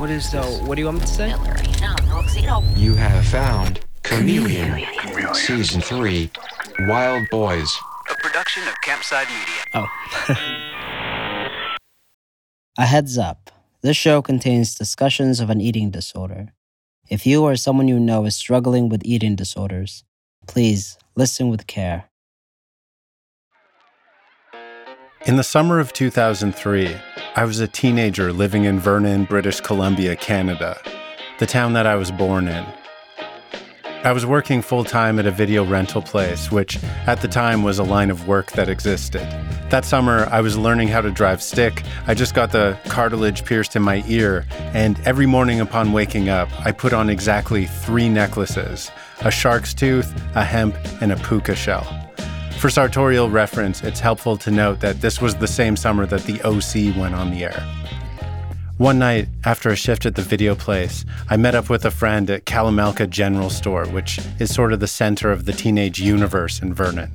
What is so? What do you want me to say? You have found Chameleon, Season 3, Wild Boys. A production of Campside Media. Oh. A heads up this show contains discussions of an eating disorder. If you or someone you know is struggling with eating disorders, please listen with care. In the summer of 2003, I was a teenager living in Vernon, British Columbia, Canada, the town that I was born in. I was working full time at a video rental place, which at the time was a line of work that existed. That summer, I was learning how to drive stick. I just got the cartilage pierced in my ear, and every morning upon waking up, I put on exactly three necklaces a shark's tooth, a hemp, and a puka shell. For sartorial reference, it's helpful to note that this was the same summer that the OC went on the air. One night, after a shift at the video place, I met up with a friend at Kalamalka General Store, which is sort of the center of the teenage universe in Vernon.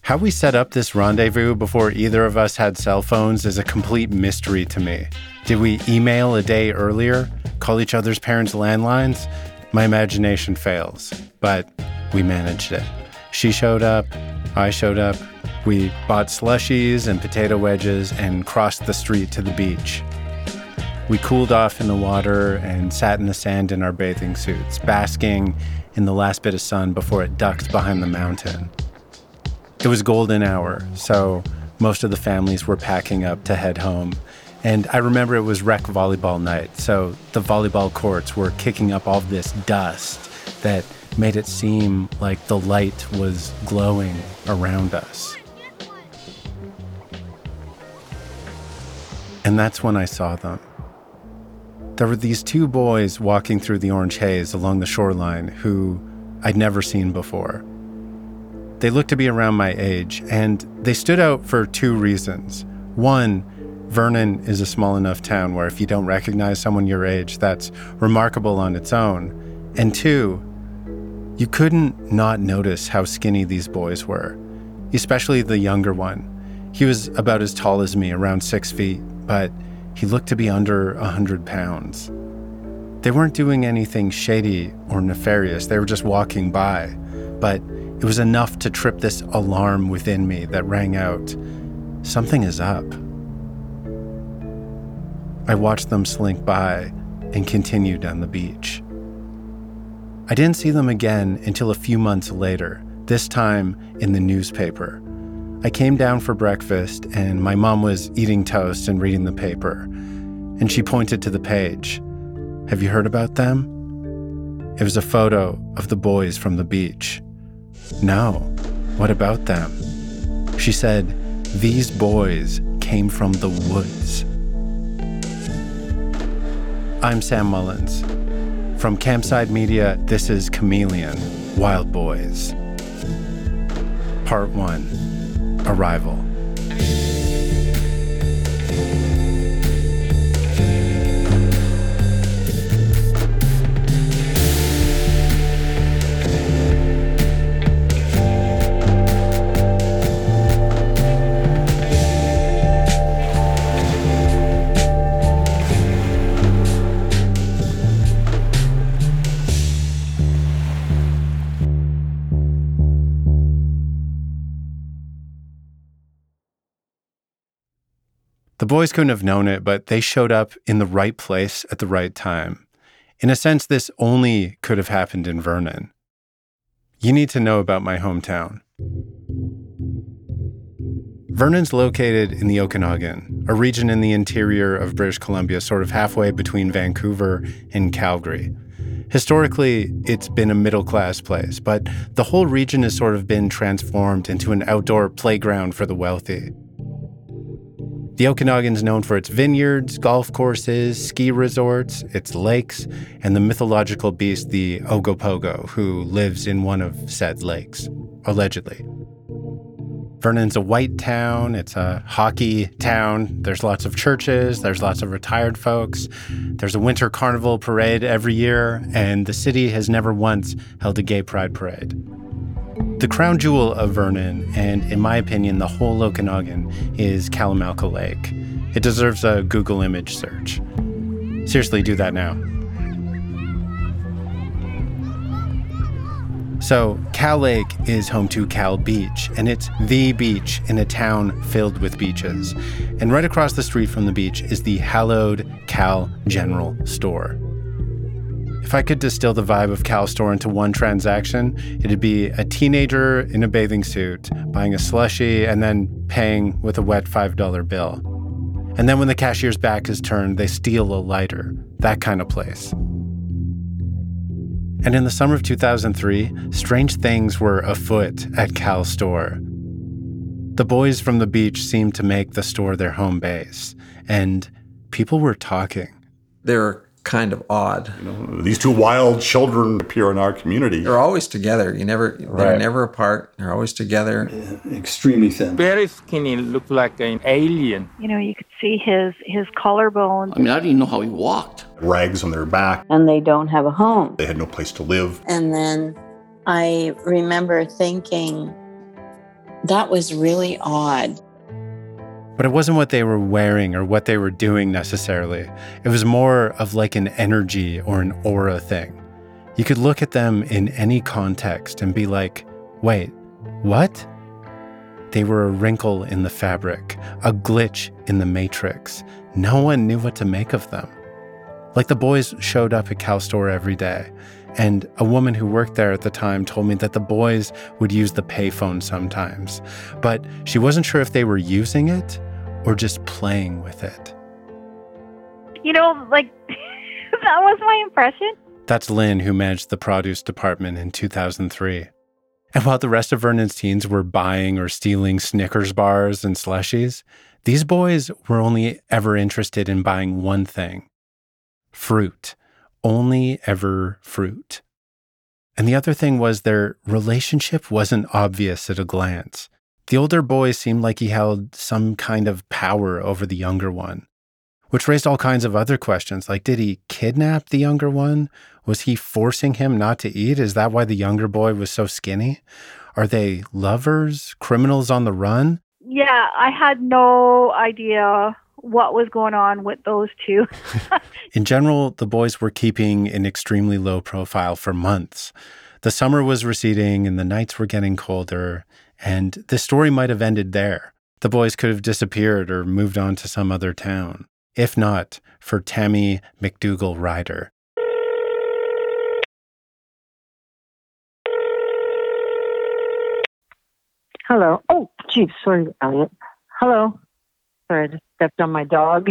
How we set up this rendezvous before either of us had cell phones is a complete mystery to me. Did we email a day earlier? Call each other's parents' landlines? My imagination fails, but we managed it. She showed up, I showed up. We bought slushies and potato wedges and crossed the street to the beach. We cooled off in the water and sat in the sand in our bathing suits, basking in the last bit of sun before it ducked behind the mountain. It was golden hour, so most of the families were packing up to head home. And I remember it was rec volleyball night, so the volleyball courts were kicking up all this dust that made it seem like the light was glowing around us. And that's when I saw them. There were these two boys walking through the orange haze along the shoreline who I'd never seen before. They looked to be around my age, and they stood out for two reasons. One, Vernon is a small enough town where if you don't recognize someone your age, that's remarkable on its own. And two, you couldn't not notice how skinny these boys were, especially the younger one. He was about as tall as me, around six feet, but he looked to be under a hundred pounds. They weren't doing anything shady or nefarious, they were just walking by, but it was enough to trip this alarm within me that rang out Something is up. I watched them slink by and continue down the beach. I didn't see them again until a few months later, this time in the newspaper. I came down for breakfast, and my mom was eating toast and reading the paper. And she pointed to the page. Have you heard about them? It was a photo of the boys from the beach. No. What about them? She said, These boys came from the woods. I'm Sam Mullins. From Campside Media, this is Chameleon Wild Boys. Part 1 Arrival. Boys couldn't have known it, but they showed up in the right place at the right time. In a sense, this only could have happened in Vernon. You need to know about my hometown. Vernon's located in the Okanagan, a region in the interior of British Columbia, sort of halfway between Vancouver and Calgary. Historically, it's been a middle class place, but the whole region has sort of been transformed into an outdoor playground for the wealthy. The Okanagan's known for its vineyards, golf courses, ski resorts, its lakes, and the mythological beast, the Ogopogo, who lives in one of said lakes, allegedly. Vernon's a white town. It's a hockey town. There's lots of churches. There's lots of retired folks. There's a winter carnival parade every year, and the city has never once held a gay pride parade. The crown jewel of Vernon, and in my opinion, the whole Okanagan, is Kalamalka Lake. It deserves a Google image search. Seriously, do that now. So, Kal Lake is home to Kal Beach, and it's the beach in a town filled with beaches. And right across the street from the beach is the hallowed Kal General Store. If I could distill the vibe of Kal Store into one transaction, it'd be a teenager in a bathing suit buying a slushy and then paying with a wet $5 bill. And then when the cashier's back is turned, they steal a lighter. That kind of place. And in the summer of 2003, strange things were afoot at Kal Store. The boys from the beach seemed to make the store their home base, and people were talking. They're kind of odd. You know, these two wild children appear in our community. They're always together. You never, they're Right. never apart. They're always together. extremely thin. very skinny, looked like an alien. You know, you could see his his collarbone. I mean, I didn't even know how he walked. Rags on their back. and they don't have a home. They had no place to live. And then I remember thinking that was really odd. But it wasn't what they were wearing or what they were doing necessarily. It was more of like an energy or an aura thing. You could look at them in any context and be like, wait, what? They were a wrinkle in the fabric, a glitch in the matrix. No one knew what to make of them. Like the boys showed up at Kal Store every day, and a woman who worked there at the time told me that the boys would use the payphone sometimes, but she wasn't sure if they were using it or just playing with it. You know, like that was my impression. That's Lynn, who managed the produce department in 2003. And while the rest of Vernon's teens were buying or stealing Snickers bars and slushies, these boys were only ever interested in buying one thing fruit. Only ever fruit. And the other thing was their relationship wasn't obvious at a glance. The older boy seemed like he held some kind of power over the younger one, which raised all kinds of other questions like did he kidnap the younger one? Was he forcing him not to eat? Is that why the younger boy was so skinny? Are they lovers, criminals on the run? Yeah, I had no idea what was going on with those two. In general, the boys were keeping an extremely low profile for months. The summer was receding and the nights were getting colder, and the story might have ended there. The boys could have disappeared or moved on to some other town, if not for Tami McDougal Ryder. Hello. Oh, geez, sorry, Elliot. Hello. Sorry, I just stepped on my dog.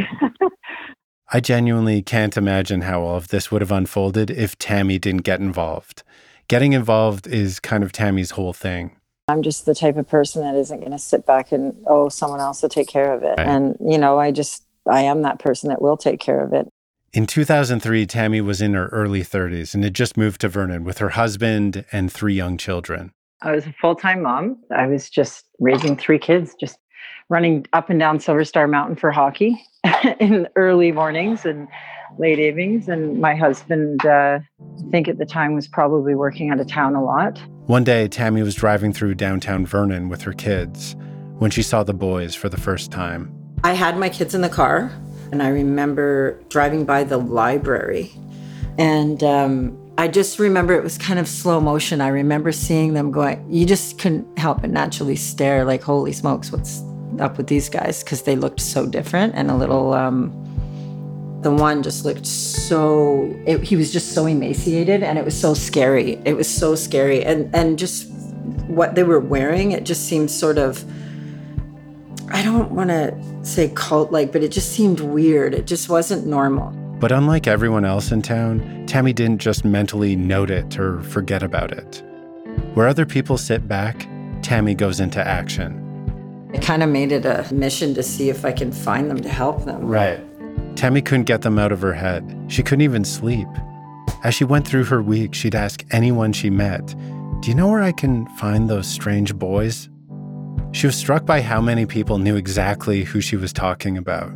I genuinely can't imagine how all of this would have unfolded if Tami didn't get involved. Getting involved is kind of Tami's whole thing. I'm just the type of person that isn't going to sit back and, oh, someone else will take care of it. Right. And, you know, I just, I am that person that will take care of it. In 2003, Tami was in her early 30s and had just moved to Vernon with her husband and three young children. I was a full time mom. I was just raising three kids, just running up and down Silver Star Mountain for hockey in the early mornings and late evenings. And my husband, uh, I think at the time, was probably working out of town a lot. One day, Tami was driving through downtown Vernon with her kids when she saw the boys for the first time. I had my kids in the car, and I remember driving by the library. And um, I just remember it was kind of slow motion. I remember seeing them going, you just couldn't help but naturally stare, like, holy smokes, what's up with these guys? Because they looked so different and a little. Um, the one just looked so it, he was just so emaciated and it was so scary it was so scary and and just what they were wearing it just seemed sort of i don't want to say cult like but it just seemed weird it just wasn't normal But unlike everyone else in town, Tami didn't just mentally note it or forget about it. Where other people sit back, Tami goes into action. It kind of made it a mission to see if i can find them to help them Right. Tami couldn't get them out of her head. She couldn't even sleep. As she went through her week, she'd ask anyone she met, Do you know where I can find those strange boys? She was struck by how many people knew exactly who she was talking about.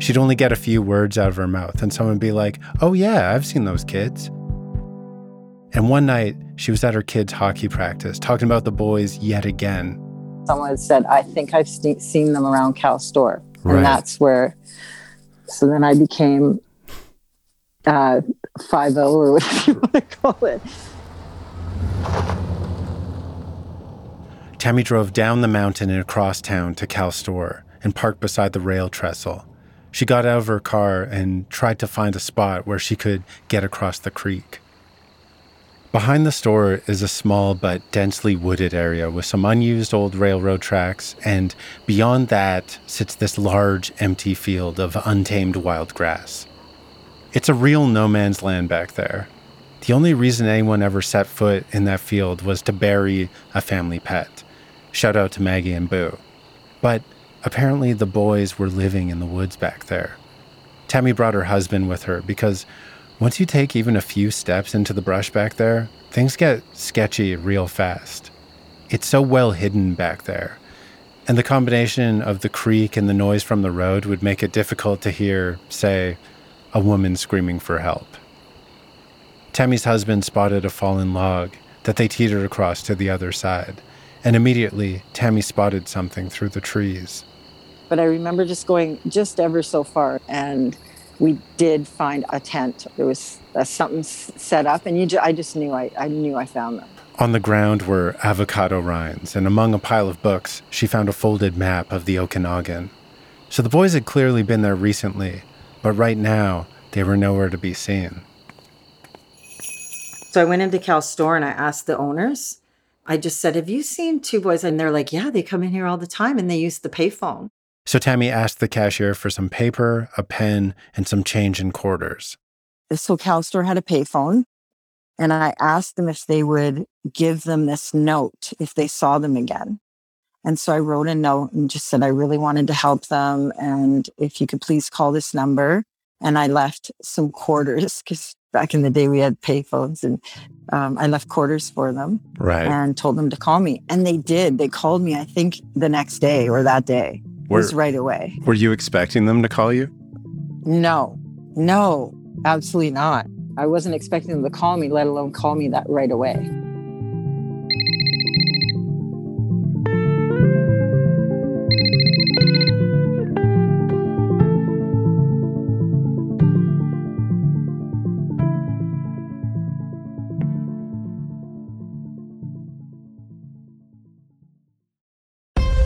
She'd only get a few words out of her mouth, and someone would be like, Oh, yeah, I've seen those kids. And one night, she was at her kids' hockey practice talking about the boys yet again. Someone had said, I think I've se- seen them around Kal Store. Right. And that's where, so then I became uh, 5 or whatever you want to call it. Tami drove down the mountain and across town to Kal Store and parked beside the rail trestle. She got out of her car and tried to find a spot where she could get across the creek. Behind the store is a small but densely wooded area with some unused old railroad tracks, and beyond that sits this large, empty field of untamed wild grass. It's a real no man's land back there. The only reason anyone ever set foot in that field was to bury a family pet. Shout out to Maggie and Boo. But apparently, the boys were living in the woods back there. Tami brought her husband with her because once you take even a few steps into the brush back there, things get sketchy real fast. It's so well hidden back there. And the combination of the creek and the noise from the road would make it difficult to hear, say, a woman screaming for help. Tami's husband spotted a fallen log that they teetered across to the other side, and immediately Tami spotted something through the trees. But I remember just going just ever so far, and we did find a tent. There was uh, something set up, and you ju- I just knew I, I knew I found them. On the ground were avocado rinds, and among a pile of books, she found a folded map of the Okanagan. So the boys had clearly been there recently, but right now they were nowhere to be seen. So I went into Kal's store and I asked the owners. I just said, Have you seen two boys? And they're like, Yeah, they come in here all the time and they use the payphone. So Tami asked the cashier for some paper, a pen, and some change in quarters. So Kal store had a payphone. And I asked them if they would give them this note if they saw them again. And so I wrote a note and just said I really wanted to help them. And if you could please call this number. And I left some quarters because back in the day we had payphones and um, I left quarters for them. Right. And told them to call me. And they did. They called me, I think, the next day or that day. It was right away. Were you expecting them to call you? No, no, absolutely not. I wasn't expecting them to call me, let alone call me that right away.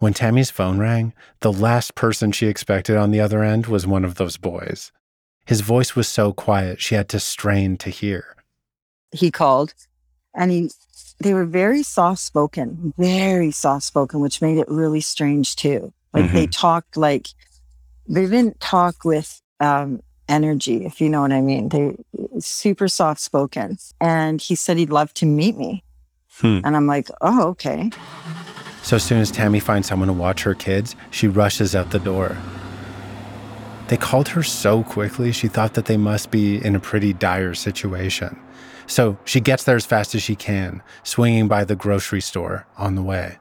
When Tami's phone rang, the last person she expected on the other end was one of those boys. His voice was so quiet she had to strain to hear. He called and he they were very soft spoken, very soft spoken, which made it really strange too. Like mm-hmm. they talked like they didn't talk with um, energy, if you know what I mean. They super soft spoken. And he said he'd love to meet me. Hmm. And I'm like, oh, okay. So as soon as Tami finds someone to watch her kids, she rushes out the door. They called her so quickly, she thought that they must be in a pretty dire situation. So she gets there as fast as she can, swinging by the grocery store on the way.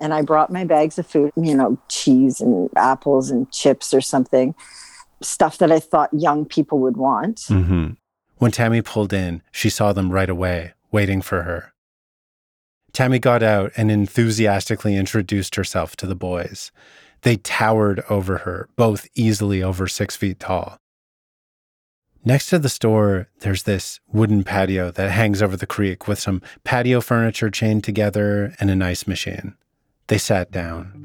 And I brought my bags of food, you know, cheese and apples and chips or something, stuff that I thought young people would want. Mm-hmm. When Tami pulled in, she saw them right away, waiting for her. Tami got out and enthusiastically introduced herself to the boys. They towered over her, both easily over six feet tall. Next to the store, there's this wooden patio that hangs over the creek with some patio furniture chained together and an ice machine. They sat down.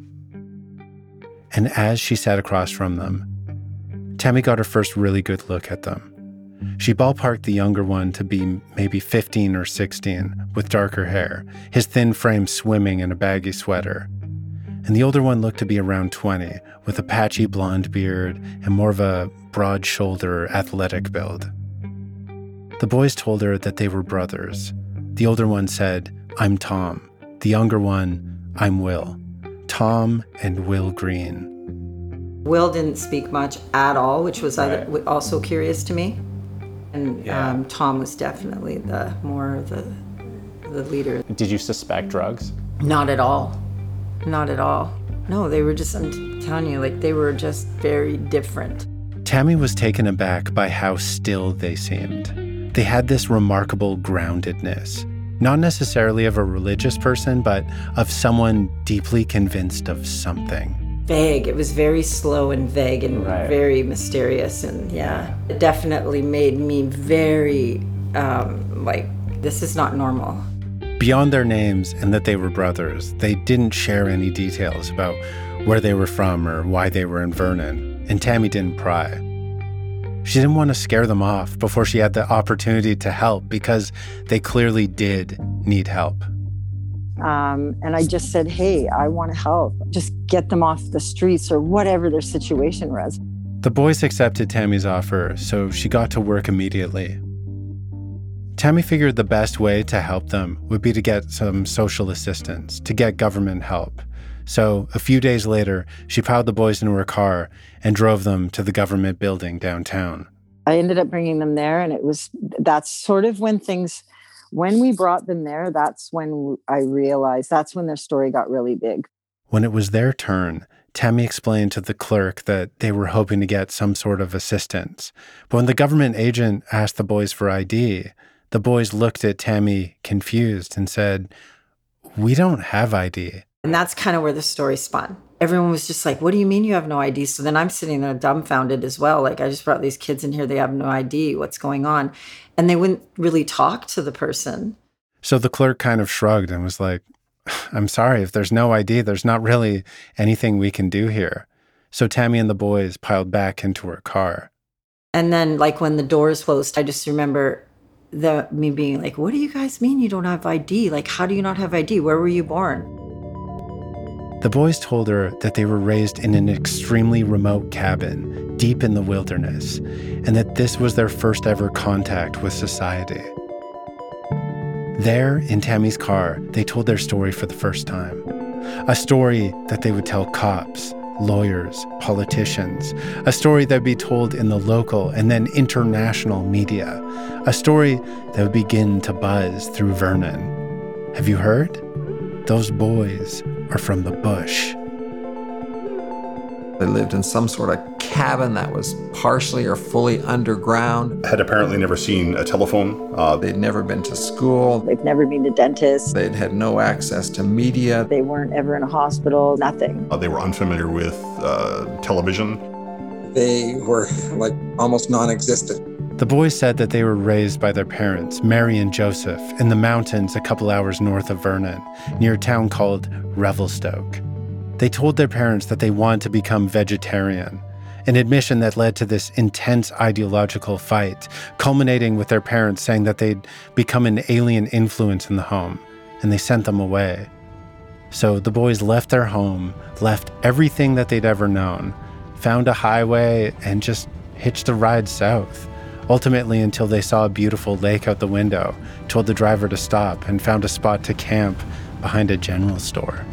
And as she sat across from them, Tami got her first really good look at them. She ballparked the younger one to be maybe 15 or 16, with darker hair, his thin frame swimming in a baggy sweater. And the older one looked to be around 20, with a patchy blonde beard and more of a broad shoulder, athletic build. The boys told her that they were brothers. The older one said, I'm Tom. The younger one, I'm Will. Tom and Will Green. Will didn't speak much at all, which was right. also curious to me. And yeah. um, Tom was definitely the more the the leader. Did you suspect drugs? Not at all. Not at all. No, they were just, I'm telling you, like they were just very different. Tami was taken aback by how still they seemed. They had this remarkable groundedness, not necessarily of a religious person, but of someone deeply convinced of something vague. It was very slow and vague and right. very mysterious. And yeah, it definitely made me very um, like, this is not normal. Beyond their names and that they were brothers, they didn't share any details about where they were from or why they were in Vernon, and Tami didn't pry. She didn't want to scare them off before she had the opportunity to help because they clearly did need help. Um, and I just said, hey, I want to help. Just get them off the streets or whatever their situation was. The boys accepted Tami's offer, so she got to work immediately. Tami figured the best way to help them would be to get some social assistance, to get government help. So, a few days later, she piled the boys into her car and drove them to the government building downtown. I ended up bringing them there, and it was that's sort of when things when we brought them there, that's when I realized that's when their story got really big. When it was their turn, Tami explained to the clerk that they were hoping to get some sort of assistance. But when the government agent asked the boys for ID, the boys looked at Tami confused and said, We don't have ID. And that's kind of where the story spun. Everyone was just like, What do you mean you have no ID? So then I'm sitting there dumbfounded as well. Like, I just brought these kids in here, they have no ID. What's going on? And they wouldn't really talk to the person. So the clerk kind of shrugged and was like, I'm sorry, if there's no ID, there's not really anything we can do here. So Tami and the boys piled back into her car. And then, like, when the doors closed, I just remember the me being like, "What do you guys mean you don't have ID? Like, how do you not have ID? Where were you born?" The boys told her that they were raised in an extremely remote cabin deep in the wilderness, and that this was their first ever contact with society. There, in Tami's car, they told their story for the first time. A story that they would tell cops, lawyers, politicians, a story that would be told in the local and then international media, a story that would begin to buzz through Vernon. Have you heard? Those boys are from the bush. They lived in some sort of cabin that was partially or fully underground. Had apparently never seen a telephone. Uh, They'd never been to school. They'd never been to dentists. They'd had no access to media. They weren't ever in a hospital, nothing. Uh, they were unfamiliar with uh, television. They were like almost non existent. The boys said that they were raised by their parents, Mary and Joseph, in the mountains a couple hours north of Vernon, near a town called Revelstoke. They told their parents that they wanted to become vegetarian, an admission that led to this intense ideological fight, culminating with their parents saying that they'd become an alien influence in the home, and they sent them away. So the boys left their home, left everything that they'd ever known, found a highway, and just hitched a ride south ultimately until they saw a beautiful lake out the window, told the driver to stop, and found a spot to camp behind a general store.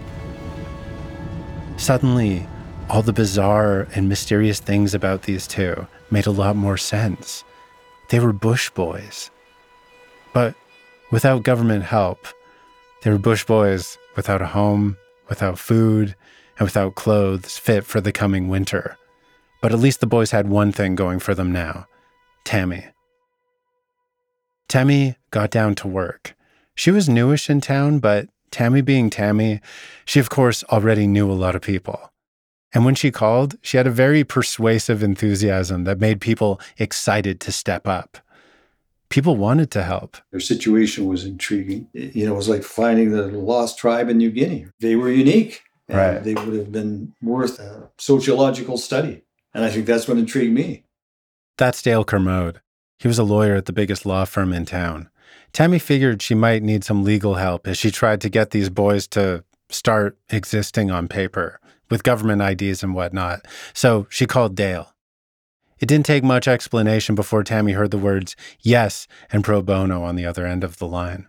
Suddenly, all the bizarre and mysterious things about these two made a lot more sense. They were bush boys. But without government help, they were bush boys without a home, without food, and without clothes fit for the coming winter. But at least the boys had one thing going for them now Tami. Tami got down to work. She was newish in town, but Tami being Tami, she of course already knew a lot of people. And when she called, she had a very persuasive enthusiasm that made people excited to step up. People wanted to help. Their situation was intriguing. You know, it was like finding the lost tribe in New Guinea. They were unique. right. They would have been worth a sociological study. And I think that's what intrigued me. That's Dale Kermode. He was a lawyer at the biggest law firm in town. Tami figured she might need some legal help as she tried to get these boys to start existing on paper with government IDs and whatnot. So she called Dale. It didn't take much explanation before Tami heard the words yes and pro bono on the other end of the line.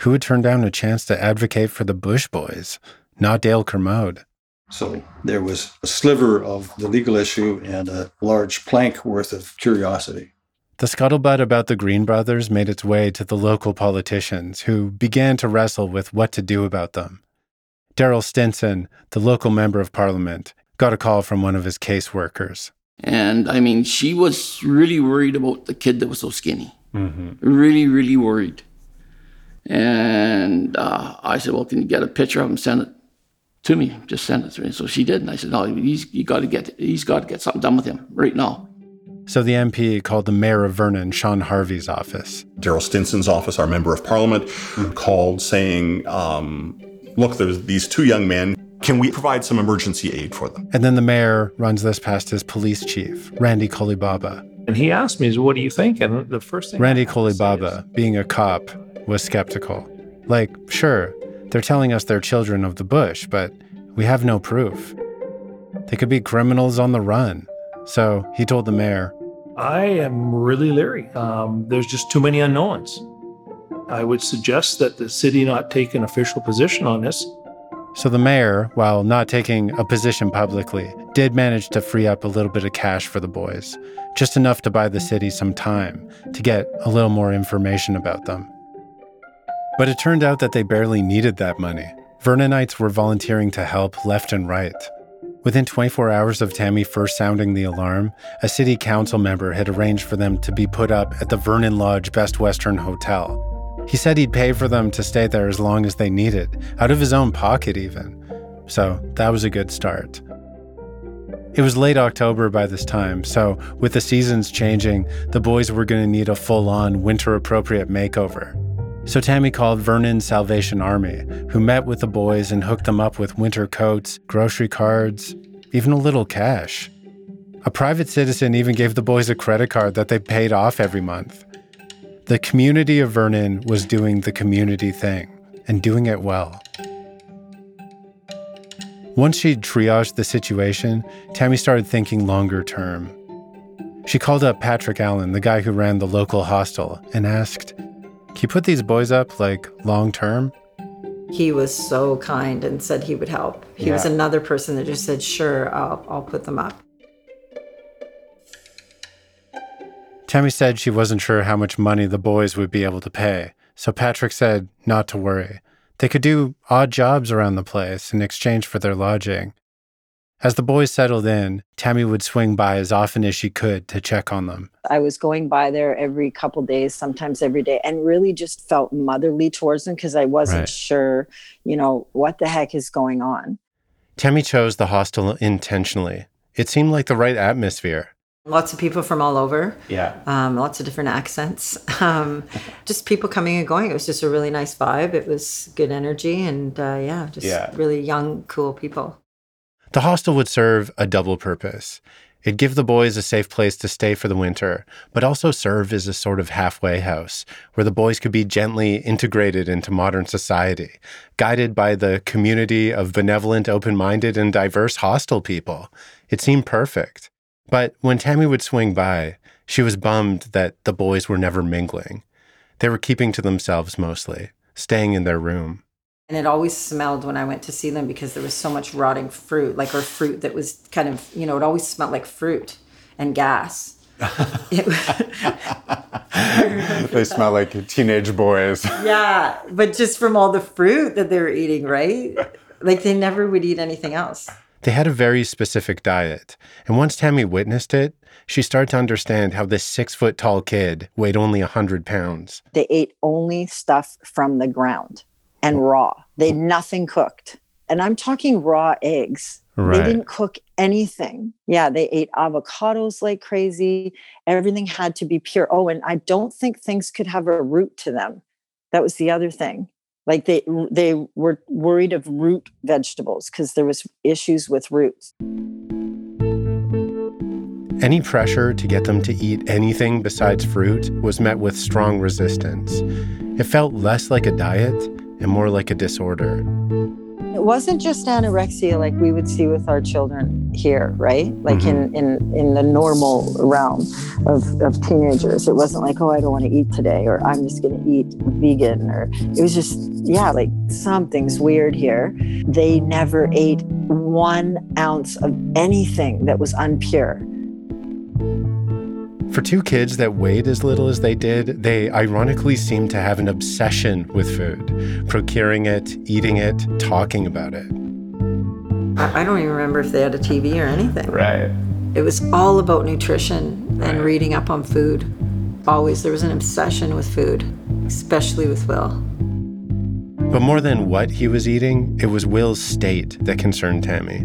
Who would turn down a chance to advocate for the Bush boys? Not Dale Kermode. So there was a sliver of the legal issue and a large plank worth of curiosity. The scuttlebutt about the Green brothers made its way to the local politicians, who began to wrestle with what to do about them. Darrel Stinson, the local member of parliament, got a call from one of his caseworkers. And I mean, she was really worried about the kid that was so skinny. Mm-hmm. Really, really worried. And uh, I said, Well, can you get a picture of him, send it to me? Just send it to me. So she did. And I said, No, he's, you gotta get, he's got to get something done with him right now. So the MP called the mayor of Vernon, Sean Harvey's office. Darrel Stinson's office, our member of parliament, mm-hmm. called saying, um, look, there's these two young men. Can we provide some emergency aid for them? And then the mayor runs this past his police chief, Randy Kolibaba. And he asked me, what do you think? And the first thing Randy Kolibaba, is, being a cop, was skeptical. Like, sure, they're telling us they're children of the bush, but we have no proof. They could be criminals on the run. So he told the mayor, I am really leery. Um, there's just too many unknowns. I would suggest that the city not take an official position on this. So the mayor, while not taking a position publicly, did manage to free up a little bit of cash for the boys, just enough to buy the city some time to get a little more information about them. But it turned out that they barely needed that money. Vernonites were volunteering to help left and right. Within 24 hours of Tami first sounding the alarm, a city council member had arranged for them to be put up at the Vernon Lodge Best Western Hotel. He said he'd pay for them to stay there as long as they needed, out of his own pocket, even. So that was a good start. It was late October by this time, so with the seasons changing, the boys were going to need a full on winter appropriate makeover. So Tami called Vernon Salvation Army, who met with the boys and hooked them up with winter coats, grocery cards, even a little cash. A private citizen even gave the boys a credit card that they paid off every month. The community of Vernon was doing the community thing and doing it well. Once she'd triaged the situation, Tami started thinking longer term. She called up Patrick Allen, the guy who ran the local hostel, and asked, can you put these boys up like long term? He was so kind and said he would help. He yeah. was another person that just said, "Sure, I'll I'll put them up." Tami said she wasn't sure how much money the boys would be able to pay, so Patrick said not to worry. They could do odd jobs around the place in exchange for their lodging. As the boys settled in, Tami would swing by as often as she could to check on them. I was going by there every couple days, sometimes every day, and really just felt motherly towards them because I wasn't right. sure, you know, what the heck is going on. Tami chose the hostel intentionally. It seemed like the right atmosphere. Lots of people from all over. Yeah. Um, lots of different accents. Um, just people coming and going. It was just a really nice vibe. It was good energy and uh, yeah, just yeah. really young, cool people. The hostel would serve a double purpose. It'd give the boys a safe place to stay for the winter, but also serve as a sort of halfway house where the boys could be gently integrated into modern society, guided by the community of benevolent, open minded, and diverse hostel people. It seemed perfect. But when Tami would swing by, she was bummed that the boys were never mingling. They were keeping to themselves mostly, staying in their room. And it always smelled when I went to see them because there was so much rotting fruit, like or fruit that was kind of, you know, it always smelled like fruit and gas. they smell like teenage boys. Yeah, but just from all the fruit that they were eating, right? Like they never would eat anything else. They had a very specific diet. And once Tami witnessed it, she started to understand how this six foot tall kid weighed only a 100 pounds. They ate only stuff from the ground and oh. raw. They nothing cooked. And I'm talking raw eggs. Right. They didn't cook anything. Yeah, they ate avocados like crazy. Everything had to be pure. Oh, and I don't think things could have a root to them. That was the other thing. Like they they were worried of root vegetables because there was issues with roots. Any pressure to get them to eat anything besides fruit was met with strong resistance. It felt less like a diet and more like a disorder. It wasn't just anorexia like we would see with our children here, right? Like in, mm-hmm. in, in the normal realm of, of teenagers. It wasn't like, oh, I don't want to eat today, or I'm just going to eat vegan, or it was just, yeah, like something's weird here. They never ate one ounce of anything that was unpure. For two kids that weighed as little as they did, they ironically seemed to have an obsession with food, procuring it, eating it, talking about it. I, I don't even remember if they had a TV or anything. Right. It was all about nutrition and reading up on food. Always, there was an obsession with food, especially with Will. But more than what he was eating, it was Will's state that concerned Tami.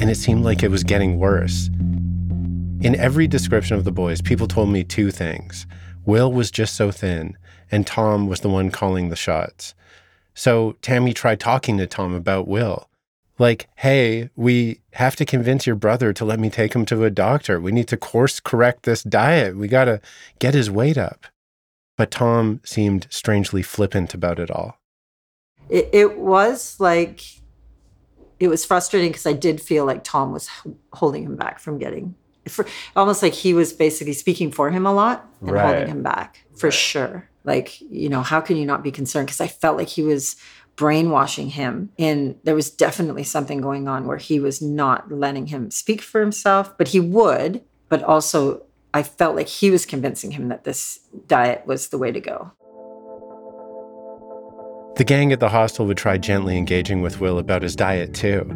And it seemed like it was getting worse. In every description of the boys, people told me two things. Will was just so thin, and Tom was the one calling the shots. So Tami tried talking to Tom about Will. Like, hey, we have to convince your brother to let me take him to a doctor. We need to course correct this diet. We got to get his weight up. But Tom seemed strangely flippant about it all. It, it was like, it was frustrating because I did feel like Tom was holding him back from getting, for, almost like he was basically speaking for him a lot and Right. holding him back for sure. Like, you know, how can you not be concerned? Because I felt like he was brainwashing him. And there was definitely something going on where he was not letting him speak for himself, but he would. But also, I felt like he was convincing him that this diet was the way to go. The gang at the hostel would try gently engaging with Will about his diet, too.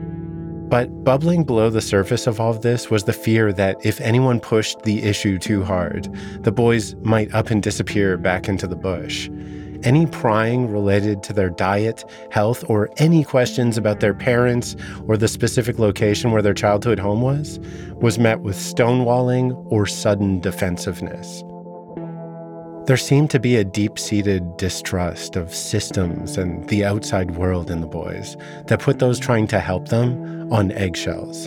But bubbling below the surface of all of this was the fear that if anyone pushed the issue too hard, the boys might up and disappear back into the bush. Any prying related to their diet, health, or any questions about their parents or the specific location where their childhood home was, was met with stonewalling or sudden defensiveness. There seemed to be a deep seated distrust of systems and the outside world in the boys that put those trying to help them on eggshells.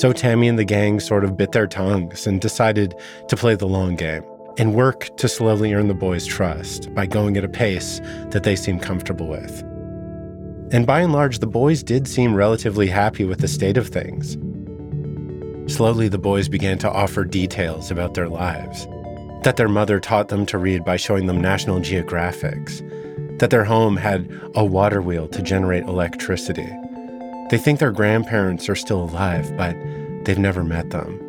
So Tami and the gang sort of bit their tongues and decided to play the long game and work to slowly earn the boys' trust by going at a pace that they seemed comfortable with. And by and large, the boys did seem relatively happy with the state of things. Slowly, the boys began to offer details about their lives that their mother taught them to read by showing them National Geographics, that their home had a water wheel to generate electricity. They think their grandparents are still alive, but they've never met them.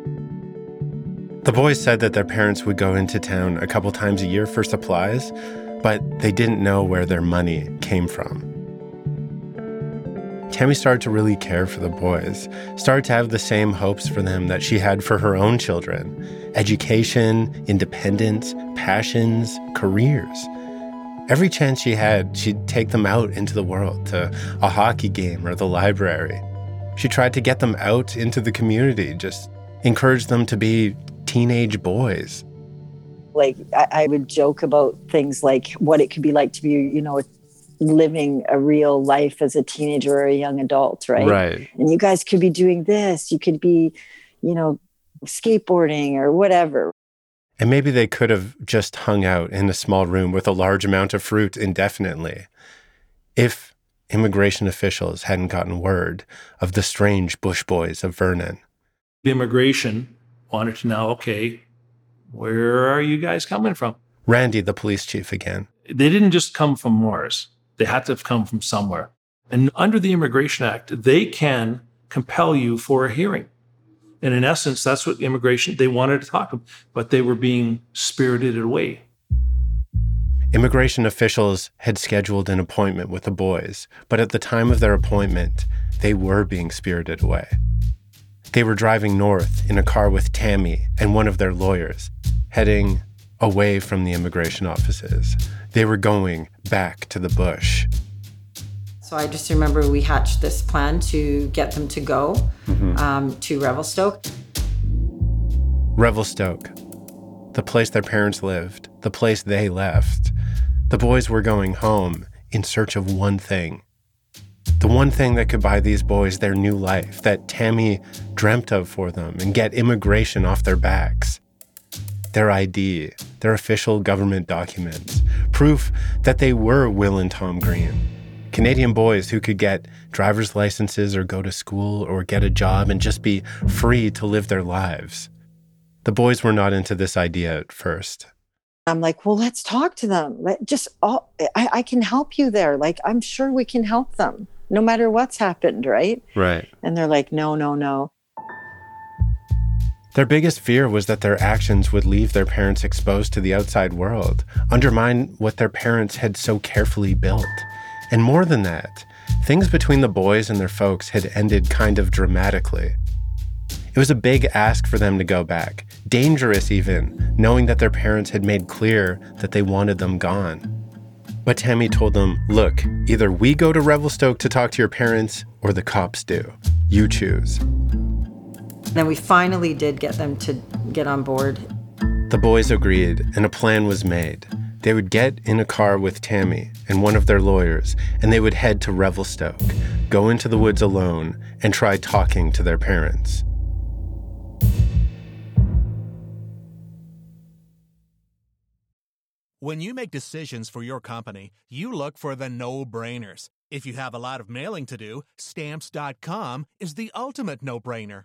The boys said that their parents would go into town a couple times a year for supplies, but they didn't know where their money came from. Tami started to really care for the boys, started to have the same hopes for them that she had for her own children education, independence, passions, careers. Every chance she had, she'd take them out into the world to a hockey game or the library. She tried to get them out into the community, just encourage them to be teenage boys. like I, I would joke about things like what it could be like to be you know living a real life as a teenager or a young adult right Right. and you guys could be doing this you could be you know skateboarding or whatever And maybe they could have just hung out in a small room with a large amount of fruit indefinitely if immigration officials hadn't gotten word of the strange bush boys of Vernon. The immigration wanted to know, okay, where are you guys coming from? Randy, the police chief, again. They didn't just come from Mars. They had to have come from somewhere. And under the Immigration Act, they can compel you for a hearing. And in essence, that's what immigration, they wanted to talk about, but they were being spirited away. Immigration officials had scheduled an appointment with the boys, but at the time of their appointment, they were being spirited away. They were driving north in a car with Tami and one of their lawyers, heading away from the immigration offices. They were going back to the bush. so i just remember we hatched this plan to get them to go Mhm. um, to revelstoke Revelstoke, the place their parents lived, the place they left. The boys were going home in search of one thing The one thing that could buy these boys their new life that Tami dreamt of for them and get immigration off their backs. Their ID, their official government documents, proof that they were Will and Tom Green. Canadian boys who could get driver's licenses or go to school or get a job and just be free to live their lives. The boys were not into this idea at first. I'm like, well, let's talk to them. Let just all I, I can help you there. Like, I'm sure we can help them no matter what's happened, right? Right. And they're like, no, no, no. Their biggest fear was that their actions would leave their parents exposed to the outside world, undermine what their parents had so carefully built. And more than that, things between the boys and their folks had ended kind of dramatically. It was a big ask for them to go back, dangerous even, knowing that their parents had made clear that they wanted them gone. But Tami told them, look, either we go to Revelstoke to talk to your parents or the cops do. You choose. And then we finally did get them to get on board. The boys agreed, and a plan was made. They would get in a car with Tami and one of their lawyers, and they would head to Revelstoke, go into the woods alone, and try talking to their parents. When you make decisions for your company, you look for the no brainers. If you have a lot of mailing to do, stamps.com is the ultimate no brainer.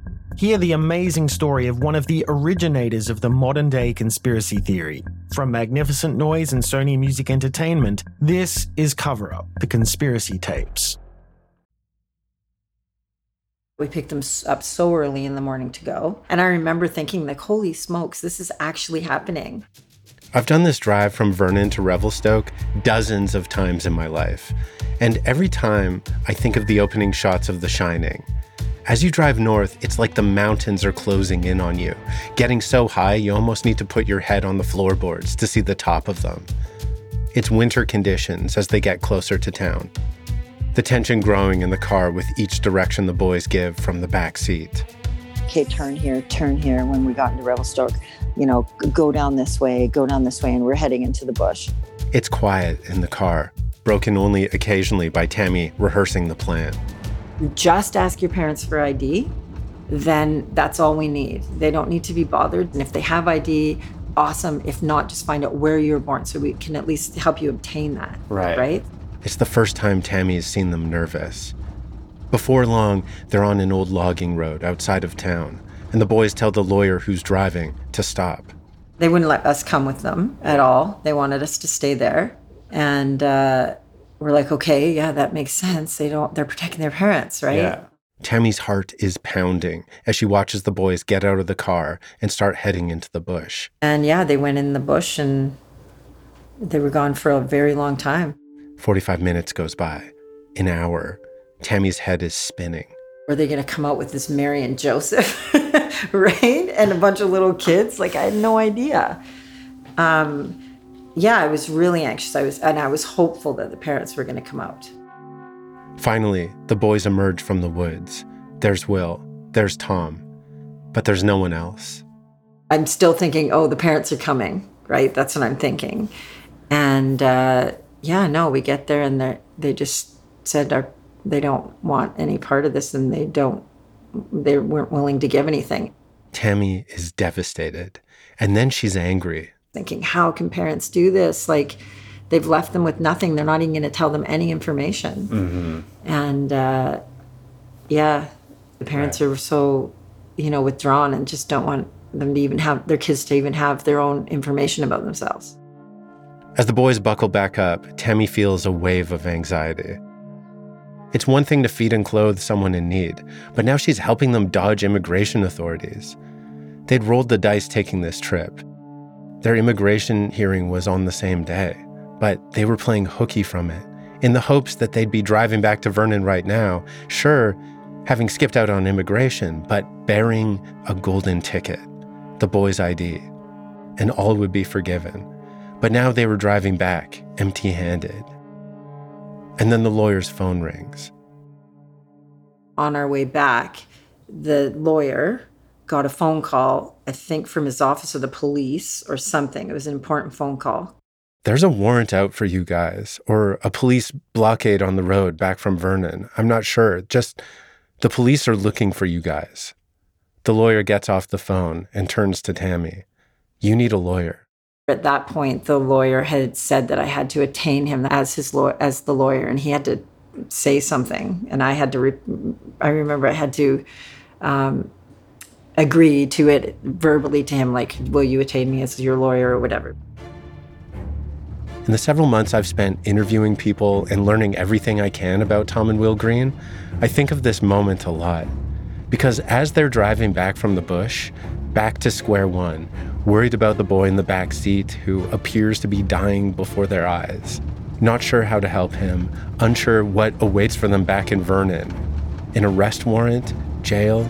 Hear the amazing story of one of the originators of the modern day conspiracy theory. From Magnificent Noise and Sony Music Entertainment, this is Cover Up The Conspiracy Tapes. We picked them up so early in the morning to go. And I remember thinking, like, holy smokes, this is actually happening. I've done this drive from Vernon to Revelstoke dozens of times in my life. And every time I think of the opening shots of The Shining. As you drive north, it's like the mountains are closing in on you, getting so high you almost need to put your head on the floorboards to see the top of them. It's winter conditions as they get closer to town. The tension growing in the car with each direction the boys give from the back seat. Okay, turn here, turn here. When we got into Revelstoke, you know, go down this way, go down this way, and we're heading into the bush. It's quiet in the car, broken only occasionally by Tami rehearsing the plan. Just ask your parents for ID, then that's all we need. They don't need to be bothered. And if they have ID, awesome. If not, just find out where you were born so we can at least help you obtain that. Right. Right? It's the first time Tami has seen them nervous. Before long, they're on an old logging road outside of town, and the boys tell the lawyer who's driving to stop. They wouldn't let us come with them at all. They wanted us to stay there. And uh, we're like, okay, yeah, that makes sense. They don't, they're protecting their parents, right? Yeah. Tami's heart is pounding as she watches the boys get out of the car and start heading into the bush. And yeah, they went in the bush and they were gone for a very long time. 45 minutes goes by, an hour. Tami's head is spinning. Were they going to come out with this Mary and Joseph, right? And a bunch of little kids? Like, I had no idea. Um, yeah, I was really anxious. I was, and I was hopeful that the parents were going to come out. Finally, the boys emerge from the woods. There's Will, there's Tom, but there's no one else. I'm still thinking, oh, the parents are coming, right? That's what I'm thinking. And uh, yeah, no, we get there and they they just said our, they don't want any part of this and they don't, they weren't willing to give anything. Tami is devastated. And then she's angry. Thinking, how can parents do this? Like, they've left them with nothing. They're not even going to tell them any information. Mm-hmm. And uh, yeah, the parents right. are so, you know, withdrawn and just don't want them to even have their kids to even have their own information about themselves. As the boys buckle back up, Tami feels a wave of anxiety. It's one thing to feed and clothe someone in need, but now she's helping them dodge immigration authorities. They'd rolled the dice taking this trip. Their immigration hearing was on the same day, but they were playing hooky from it in the hopes that they'd be driving back to Vernon right now, sure, having skipped out on immigration, but bearing a golden ticket, the boy's ID, and all would be forgiven. But now they were driving back empty handed. And then the lawyer's phone rings. On our way back, the lawyer got a phone call, I think from his office or the police or something. It was an important phone call. There's a warrant out for you guys, or a police blockade on the road back from Vernon. I'm not sure. Just the police are looking for you guys. The lawyer gets off the phone and turns to Tami. You need a lawyer. At that point, the lawyer had said that I had to attain him as his law- as the lawyer, and he had to say something, and I had to. Re- I remember I had to um, agree to it verbally to him, like, "Will you attain me as your lawyer or whatever?" In the several months I've spent interviewing people and learning everything I can about Tom and Will Green, I think of this moment a lot. Because as they're driving back from the bush, back to square one, worried about the boy in the back seat who appears to be dying before their eyes, not sure how to help him, unsure what awaits for them back in Vernon an arrest warrant, jail.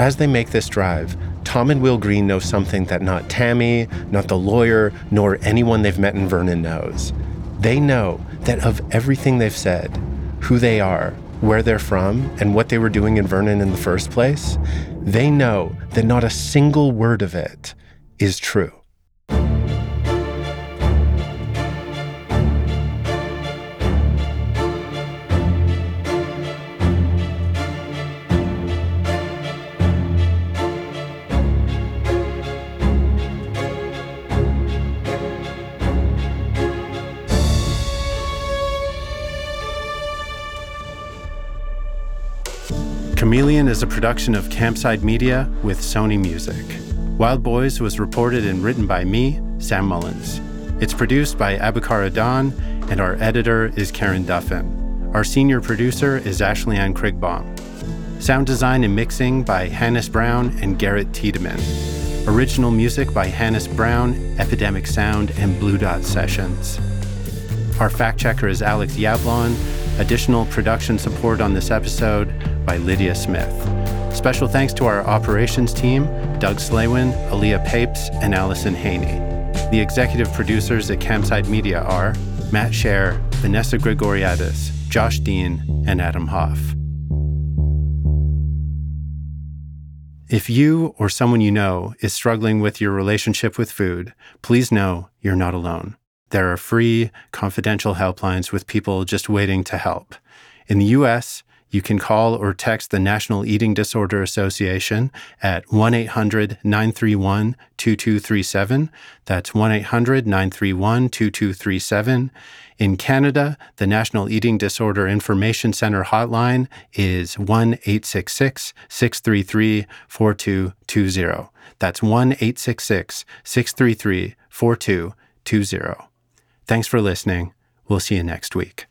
As they make this drive, Tom and Will Green know something that not Tami, not the lawyer, nor anyone they've met in Vernon knows. They know that of everything they've said, who they are, where they're from, and what they were doing in Vernon in the first place, they know that not a single word of it is true. Is a production of Campside Media with Sony Music. Wild Boys was reported and written by me, Sam Mullins. It's produced by Abakar Adan, and our editor is Karen Duffin. Our senior producer is Ashley Ann Krigbaum. Sound design and mixing by Hannes Brown and Garrett Tiedemann. Original music by Hannes Brown, Epidemic Sound, and Blue Dot Sessions. Our fact checker is Alex Yablon. Additional production support on this episode by Lydia Smith. Special thanks to our operations team, Doug Slaywin, Aaliyah Papes, and Allison Haney. The executive producers at Campside Media are Matt Shaer, Vanessa Grigoriadis, Josh Dean, and Adam Hoff. If you or someone you know is struggling with your relationship with food, please know you're not alone. There are free, confidential helplines with people just waiting to help. In the US, you can call or text the National Eating Disorder Association at 1 800 931 2237. That's 1 800 931 2237. In Canada, the National Eating Disorder Information Center hotline is 1 866 633 4220. That's 1 866 633 4220. Thanks for listening. We'll see you next week.